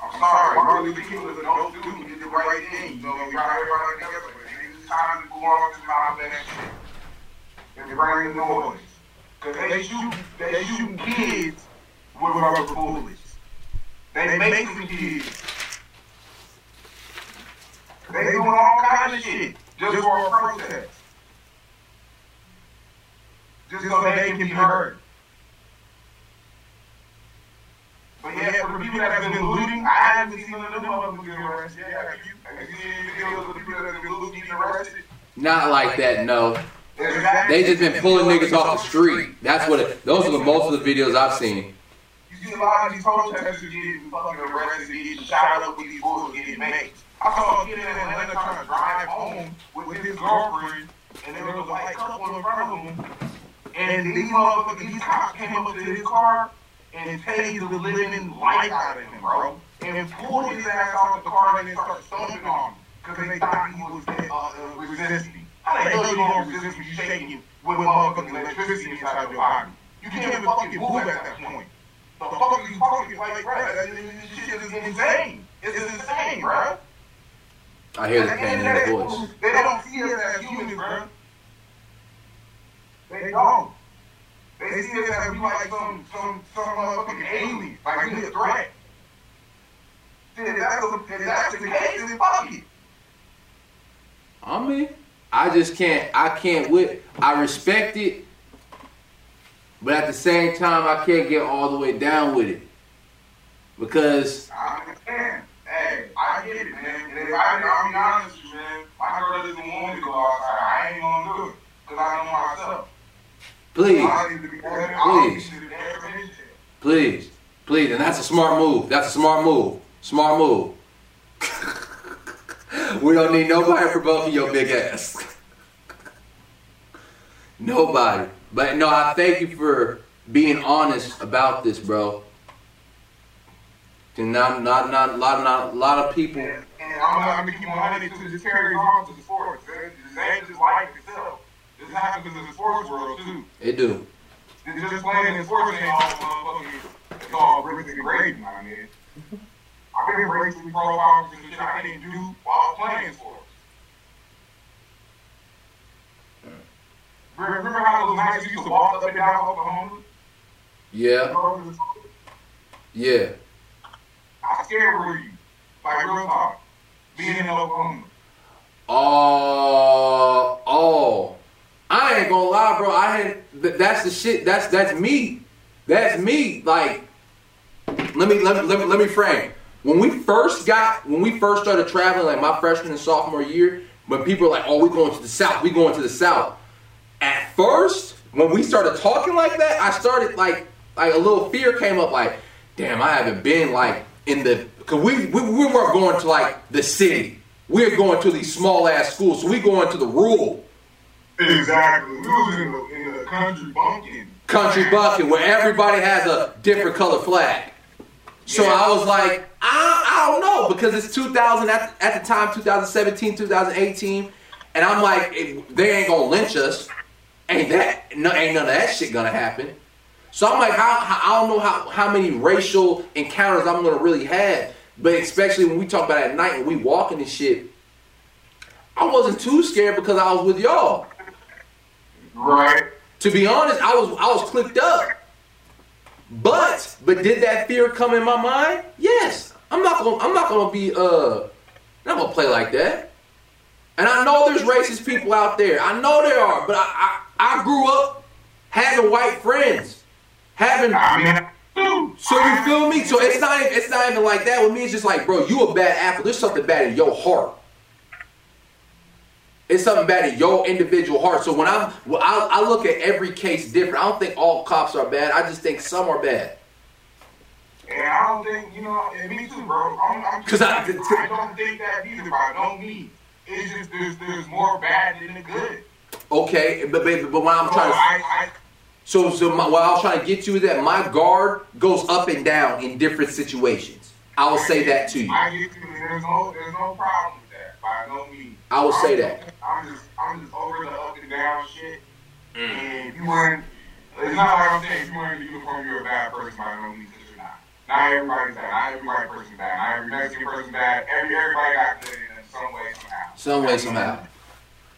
I'm sorry, Martin Luther King was a dope dude. He did the right thing. You know, he brought everybody together. It's time to go on this nonsense and shit. And bring the noise. Because they shoot, they shooting kids with rubber bullets. They making kids. They doing all kinds of shit just for a protest. Just so they can be heard. But yeah, for the people that have been looting, I haven't seen none of them motherfuckers get arrested. Yeah, have you? Have you seen any videos of the people that have been looting getting arrested? Not like that, no. Exactly. They just been pulling niggas off the street. That's what. It, those are the most of the videos I've seen. You see a lot of these protesters getting fucking arrested, getting shot up with these bullets, getting made. I saw a kid in Atlanta trying to drive home with his girlfriend, and there was a white couple in front of him. And these motherfuckers, these cops came up to his car and tased the living life out of him, bro. And pulled his ass off the car and then started stomping on him because they thought he was uh, resisting. How the hell you gonna resist when you shaking with motherfucking electricity inside your body? You can't even fucking move at that point. The fuck are you talking like, bro? This shit is insane. It's insane, bro. I hear the pain in your voice. They don't see us as humans, bro. They don't. They see us as we like some some some motherfucking alien, like we a threat. Shit, If that's, the, if that's the case, then fuck it. I mean, I just can't. I can't. With I respect it, but at the same time, I can't get all the way down with it because I understand. Hey, I get it, man. And if I, I'll be honest with you, man, my girl doesn't want me to go outside. I ain't gonna do it because I know myself. please, I need to be I need to be there in shit. please, please, and that's a smart move. That's a smart move. Smart move. we don't need nobody provoking your big ass. Nobody. But no, I thank you for being honest about this, bro. And not, not, not, a lot, not, a lot of people. I'm gonna, I'm gonna keep on honest to just carry on to the sports. This ain't just life itself. This happens in the sports world too. It do. Just just playing in sports ain't all motherfucking. It's all bricks and gravy, my man. I've been racially profiled and shit I didn't do while playing sports. Remember how those nights you used to walk up and down Oklahoma? Yeah, yeah. How scared were you? Like real talk. Being in Oklahoma. Oh, oh. I ain't gonna lie, bro. I had th- that's the shit. That's that's me. That's me. Like, let me let me let me, let me frame. When we first got when we first started traveling, like my freshman and sophomore year, when people are like, "Oh, we going to the south. We going to the south." At first, when we started talking like that, I started like like a little fear came up. Like, damn, I haven't been like in the because we, we we weren't going to like the city. We're going to these small ass schools, so we going to the rural Exactly. We was in the, in the country bunking. country bucket where everybody has a different color flag. So I was like, I, I don't know because it's 2000 at, at the time, 2017, 2018, and I'm like, if they ain't gonna lynch us. Ain't that no, ain't none of that shit gonna happen. So I'm like, how, how I don't know how how many racial encounters I'm gonna really have, but especially when we talk about at night and we walking and shit. I wasn't too scared because I was with y'all. Right. To be honest, I was I was clicked up. But but did that fear come in my mind? Yes. I'm not gonna I'm not gonna be uh I'm not gonna play like that. And I know there's racist people out there. I know there are, but I I, I grew up having white friends. Having I mean. So you feel me? So it's not even, it's not even like that with me. It's just like, bro, you a bad apple. There's something bad in your heart. It's something bad in your individual heart. So when I'm, well, I, I look at every case different. I don't think all cops are bad. I just think some are bad. And I don't think, you know, and me too, bro. I'm, I'm 'Cause I- I don't think that either, by no means. It's just there's there's more bad than the good. Okay, but but, but when I'm trying to, I, so so my, what I was trying to get to is that my guard goes up and down in different situations. I will say that to you. I, I get you. There's no there's no problem with that. By no means. I will say I'm- that. I'm just I'm just over the up and down shit. Mm. And if you weren't, it's not like I'm saying if you weren't in the uniform, you're a bad person. By no means, 'cause you're not. Not everybody's bad. Not every white person's bad. Not every Mexican person's bad. Every everybody got good in some way somehow. Some way somehow.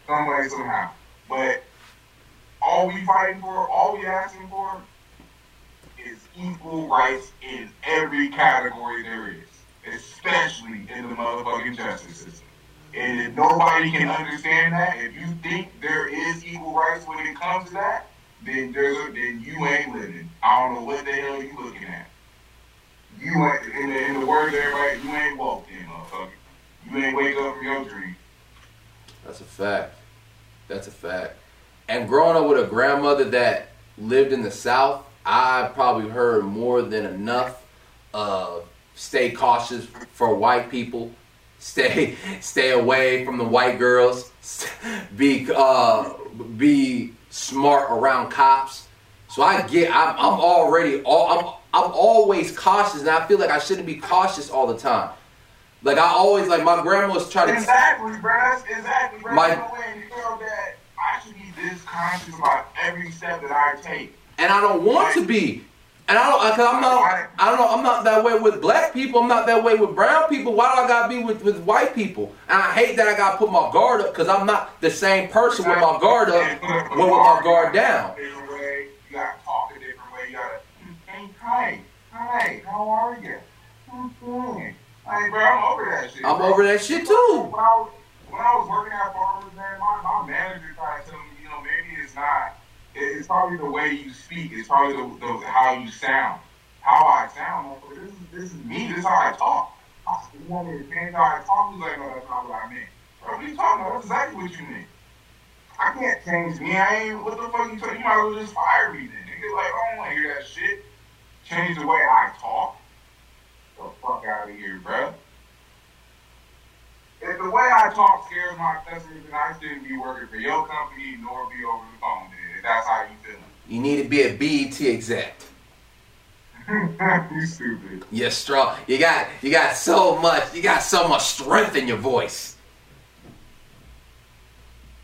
Some way somehow. But all we fighting for, all we asking for, is equal rights in every category there is, especially in the motherfucking justice system. And if nobody can understand that, if you think there is equal rights when it comes to that, then there's a, then you ain't living. I don't know what the hell you looking at. You ain't in the, in the words of everybody, you ain't woke then, motherfucker. You ain't wake up from your dream. That's a fact. That's a fact. And growing up with a grandmother that lived in the South, I probably heard more than enough of stay cautious for white people. Stay stay away from the white girls. Be uh, be smart around cops. So I get I'm, I'm already all I'm I'm always cautious and I feel like I shouldn't be cautious all the time. Like I always like my grandma was trying to Exactly, bro. Exactly, bro. My- this conscious about every step that I take. and I don't want to be. And I don't, cause I'm not, I don't know, I'm not that way with black people. I'm not that way with brown people. Why do I gotta be with, with white people? And I hate that I gotta put my guard up, cause I'm not the same person with my guard up when with my guard down. Different way. You gotta talk a different way. You gotta, hey, hi, hi, how are you? I'm fine. Like, bro, I'm over that shit. I'm bro. over that shit too. When I was, when I was working at Farmers, man, my, my manager tried to tell me, you know, maybe it's not. it- It's probably the way you speak. It's probably the, the how you sound. How I sound. Like, This is this is me. This is how I talk. You want me to change how I talk? He's like, no, that's not what I meant. Bro, what are you talking about? That's exactly what you meant. I can't change me. I ain't. What the fuck you talking? You might as well just fire me then. Nigga, like, I don't want to hear that shit. Change the way I talk. The fuck out of here, bro. If the way I talk scares my customers, then I shouldn't be working for your company nor be over the phone. Then, if that's how you feel. You need to be a BET exec. you stupid. You're strong. You got, you got so much, you got so much strength in your voice.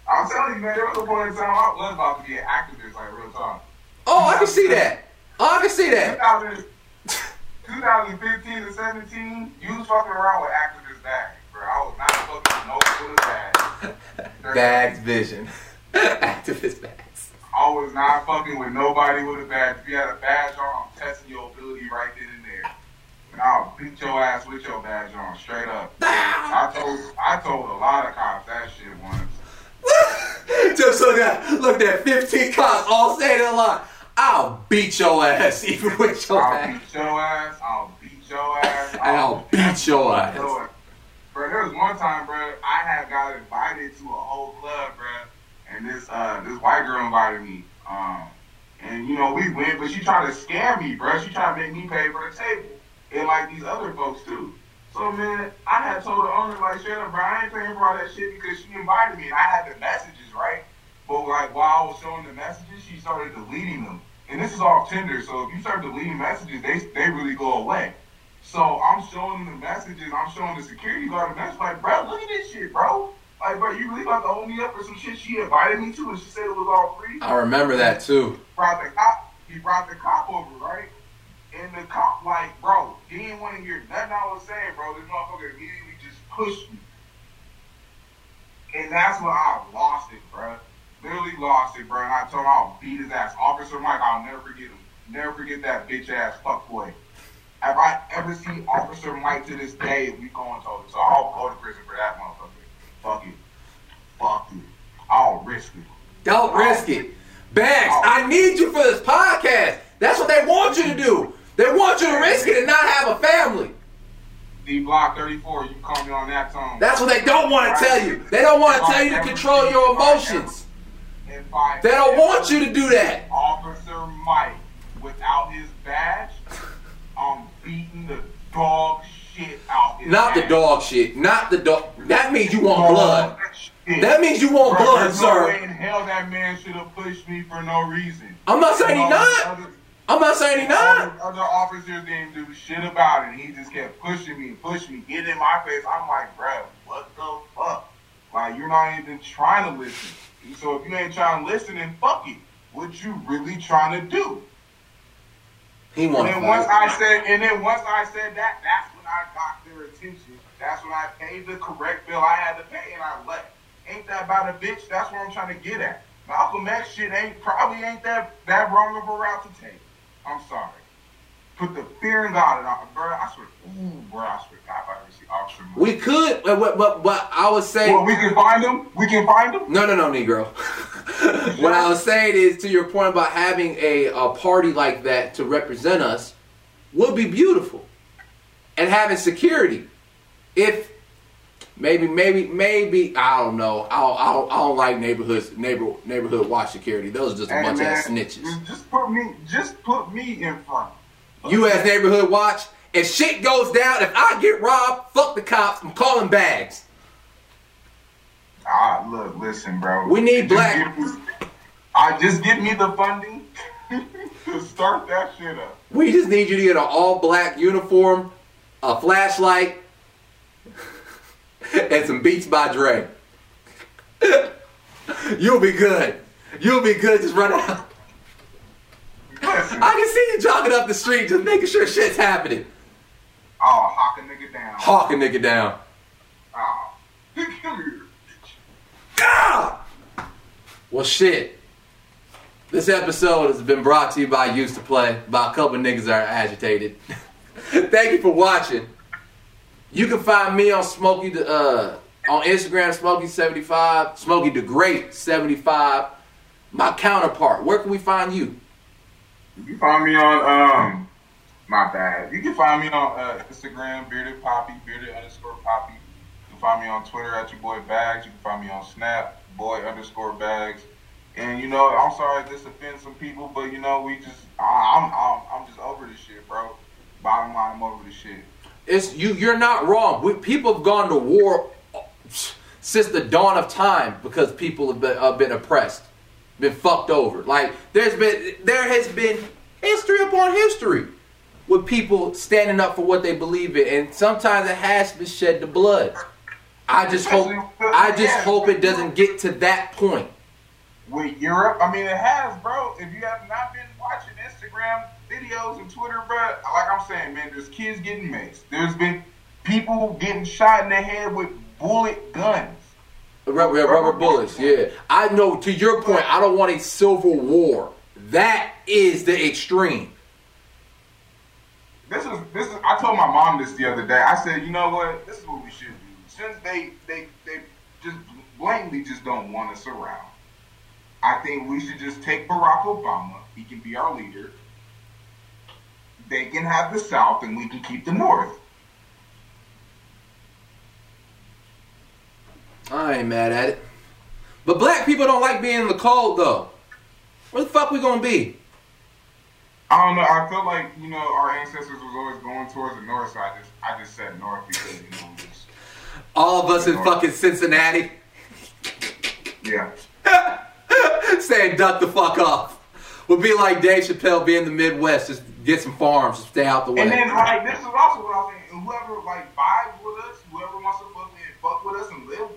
I'm telling you, man, there was a point in time I was about to be an activist, like real talk. Oh, I can see that. Oh, I can see that. 2000 2015 to 17, you was fucking around with activist bags. I was not fucking with no with a bag. Bags vision. Activist bags. I was not fucking with nobody with a badge. If you had a badge on, I'm testing your ability right then and there. And I'll beat your ass with your badge on, straight up. I told I told a lot of cops that shit once. Just look at look at 15 cops all saying it a lot. I'll beat your ass even with your badge. I'll beat your ass. I'll beat your ass. And I'll beat your ass. Bro, there was one time, bro, I had got invited to a whole club, bro, and this uh this white girl invited me. Um, and you know we went, but she tried to scam me, bro. She tried to make me pay for the table, and like these other folks too. So man, I had told the owner like, straight up, bro, I ain't paying for all that shit because she invited me, and I had the messages right. But like while I was showing the messages, she started deleting them. And this is off Tinder, so if you start deleting messages, they they really go away. So I'm showing them the messages, I'm showing the security guard the message, like, bro, look at this shit, bro. Like, bro, you really about to hold me up for some shit she invited me to and she said it was all free? I remember that too. brought the cop, he brought the cop over, right? And the cop, like, bro, he didn't want to hear nothing I was saying, bro. This motherfucker immediately just pushed me. And that's when I lost it, bro. Literally lost it, bro. And I told him I'll beat his ass. Officer Mike, I'll never forget him. Never forget that bitch ass fuckboy. If I ever seen Officer Mike to this day, we going to So I'll go to prison for that motherfucker. Fuck it. Fuck it. I'll risk it. Don't risk it. Bags, I need you for this podcast. That's what they want you to do. They want you to risk it and not have a family. D Block 34, you call me on that tone. That's what they don't want to tell you. They don't want to tell you to control your emotions. They don't want you to do that. Officer Mike without his badge, I'm beating the dog shit out Not the dog shit. Not the dog. That means you want blood. Shit. That means you want Bro, blood, there's no sir. in hell that man should have pushed me for no reason. I'm not saying he not. other- I'm not saying he not. Other, other officers didn't do shit about it. He just kept pushing me, pushing me, getting in my face. I'm like, bro, what the fuck? Like, you're not even trying to listen. So if you ain't trying to listen, then fuck it. What you really trying to do? He And then once. I said, and then once I said that, that's when I got their attention. That's when I paid the correct bill I had to pay, and I left. Ain't that about a bitch? That's what I'm trying to get at. Malcolm X shit ain't probably ain't that that wrong of a route to take. I'm sorry. Put the fear in God, and I, bro, I swear, ooh, bro, I swear, God, I ever see Officer. We could, but, but, but, but I would say. well, we can find them. We can find them. No, no, no, Negro. what I was saying is to your point about having a, a party like that to represent us would be beautiful. And having security. If maybe, maybe, maybe, I don't know. I don't, I don't, I don't like neighborhoods, neighbor, neighborhood watch security. Those are just a Hey, bunch man, of snitches. Just put me, just put me in front. You as neighborhood watch, if shit goes down, if I get robbed, fuck the cops, I'm calling bags. Ah, look, listen, bro. We need Just black- me- I just give me the funding to start that shit up. We just need you to get an all black uniform, a flashlight, and some Beats by Dre. You'll be good. You'll be good. Just run out. I can see you jogging up the street, just making sure shit's happening. oh, hawk a nigga down. Hawk a nigga down. Oh, come here. God! Well, shit. This episode has been brought to you by Used to Play by a couple niggas that are agitated. Thank you for watching. You can find me on Smokey the uh on Instagram, Smokey75, Smokey the Great 75. My counterpart. Where can we find you? You can find me on um, my bad. You can find me on uh, Instagram, bearded poppy, bearded underscore poppy. You can find me on Twitter at your boy Bags. You can find me on Snap, boy underscore Bags. And you know, I'm sorry if this offends some people, but you know, we just, I, I'm, I'm, I'm just over this shit, bro. Bottom line, I'm over this shit. It's you. You're not wrong. We, people have gone to war since the dawn of time because people have been, have been oppressed, been fucked over. Like there's been, there has been history upon history with people standing up for what they believe in, and sometimes it has to shed the blood. I just hope, I just hope it doesn't get to that point. With Europe, I mean, it has, bro. If you have not been watching Instagram, Instagram videos and Twitter, bro, like I'm saying, man, there's kids getting maced. There's been people getting shot in the head with bullet guns. Rubber, yeah, rubber bullets, yeah. I know, to your point, I don't want a civil war. That is the extreme. This is this is. I told my mom this the other day. I said, you know what? This is what we should do. Since they they they just blatantly just don't want us around. I think we should just take Barack Obama. He can be our leader. They can have the South, and we can keep the North. I ain't mad at it. But black people don't like being in the cold, though. Where the fuck we gonna be? I don't know. I feel like you know our ancestors was always going towards the north, so I just I just said north because you know just All of us in fucking Cincinnati yeah. saying duck the fuck off. Would be like Dave Chappelle being in the Midwest, just get some farms, just stay out the way. And then like this is also what I'm saying. Whoever like vibes with us, whoever wants to fuck, and fuck with us and live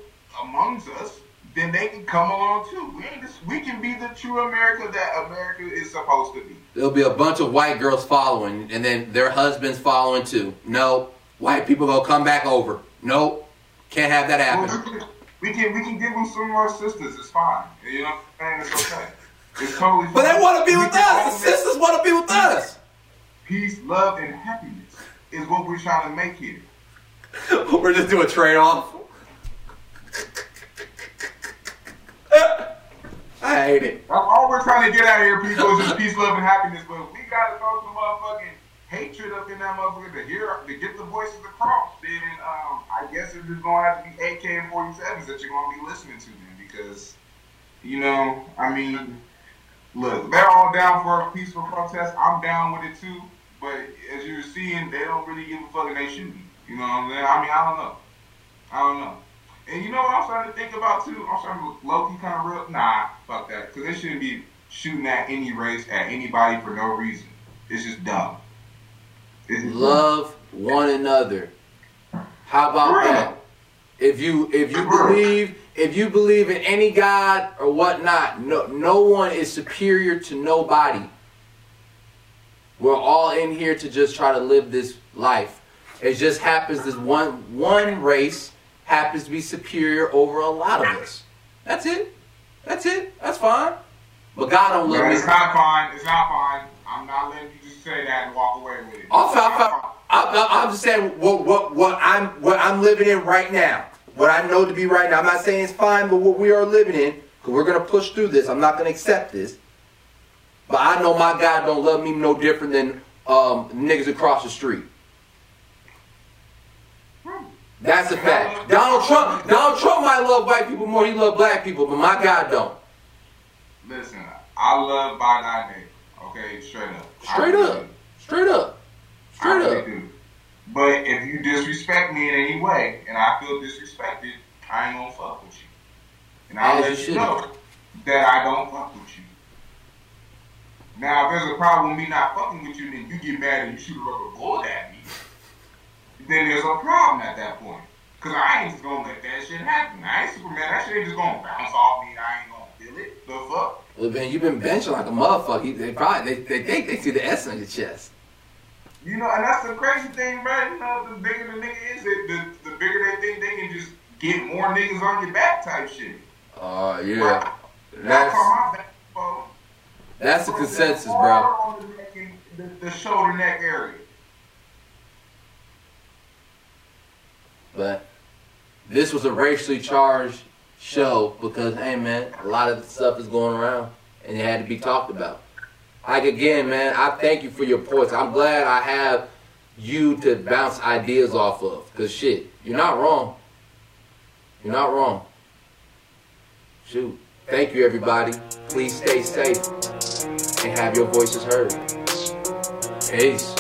amongst us, then they can come along too. We ain't just, we can be the true America that America is supposed to be. There'll be a bunch of white girls following, and then their husbands following too. No, white people gonna come back over. Nope, can't have that happen. We can we can give them some of our sisters. It's fine. You know what I'm saying? It's okay. It's totally fine. But they want to be with us. The sisters want to be with us. Peace, love, and happiness is what we're trying to make here. We're just doing trade off. I hate it. All we're trying to get out here, people, is just peace, love, and happiness. But we gotta throw some motherfucking hatred up in that motherfucker to hear to get the voices across. Then um, I guess it's just gonna have to be AK and 47s that you're gonna be listening to then because you know, I mean, look, they're all down for a peaceful protest. I'm down with it too. But as you're seeing, they don't really give a fuck and they shoot me. You know what I'm saying? I mean, I don't know. I don't know. And you know what I'm starting to think about too? I'm starting to low key kind of real. Nah, fuck that. Because they shouldn't be shooting at any race, at anybody for no reason. It's just dumb. It's just Love one another. How about Right. that? If you if you believe if you believe in any god or whatnot, no no one is superior to nobody. We're all in here to just try to live this life. It just happens this one one race happens to be superior over a lot of us. That's it. That's it. That's fine. But God don't love me. it's not fine. It's not fine. I'm not letting you just say that and walk away with it. Also, It's I, not fine. I, I, I'm just saying what what what I'm what I'm living in right now. What I know to be right now. I'm not saying it's fine, but what we are living in, because we're gonna push through this. I'm not gonna accept this. But I know my God don't love me no different than um, niggas across the street. That's a fact. Donald Trump, Donald Trump might love white people more. He love black people, but my God don't. Listen, I love by thy neighbor. Okay, straight up. I Straight up. do. Straight up. I Straight really up. do. But if you disrespect me in any way, and I feel disrespected, I ain't gonna fuck with you. And I'll As let you should. know that I don't fuck with you. Now, if there's a problem with me not fucking with you, then you get mad and you shoot a rubber bullet at me. Then there's a problem at that point. Cause I ain't just gonna let that shit happen. I ain't Superman. That shit ain't just gonna bounce off me and I ain't gonna feel it. The fuck? Well, man, you've been benching like a motherfucker. They probably they, they think they see the S on your chest. You know, and that's the crazy thing, bro. You know, the bigger the nigga is, the, the, the bigger they think they can just get more niggas on your back type shit. Oh yeah, That's back, that's the consensus, bro. the neck and The, the shoulder neck area. But this was a racially charged show because, hey man, a lot of stuff is going around and it had to be talked about. Like again, man, I thank you for your points. I'm glad I have you to bounce ideas off of. Cause shit, you're not wrong. You're not wrong. Shoot. Thank you, everybody. Please stay safe and have your voices heard. Peace.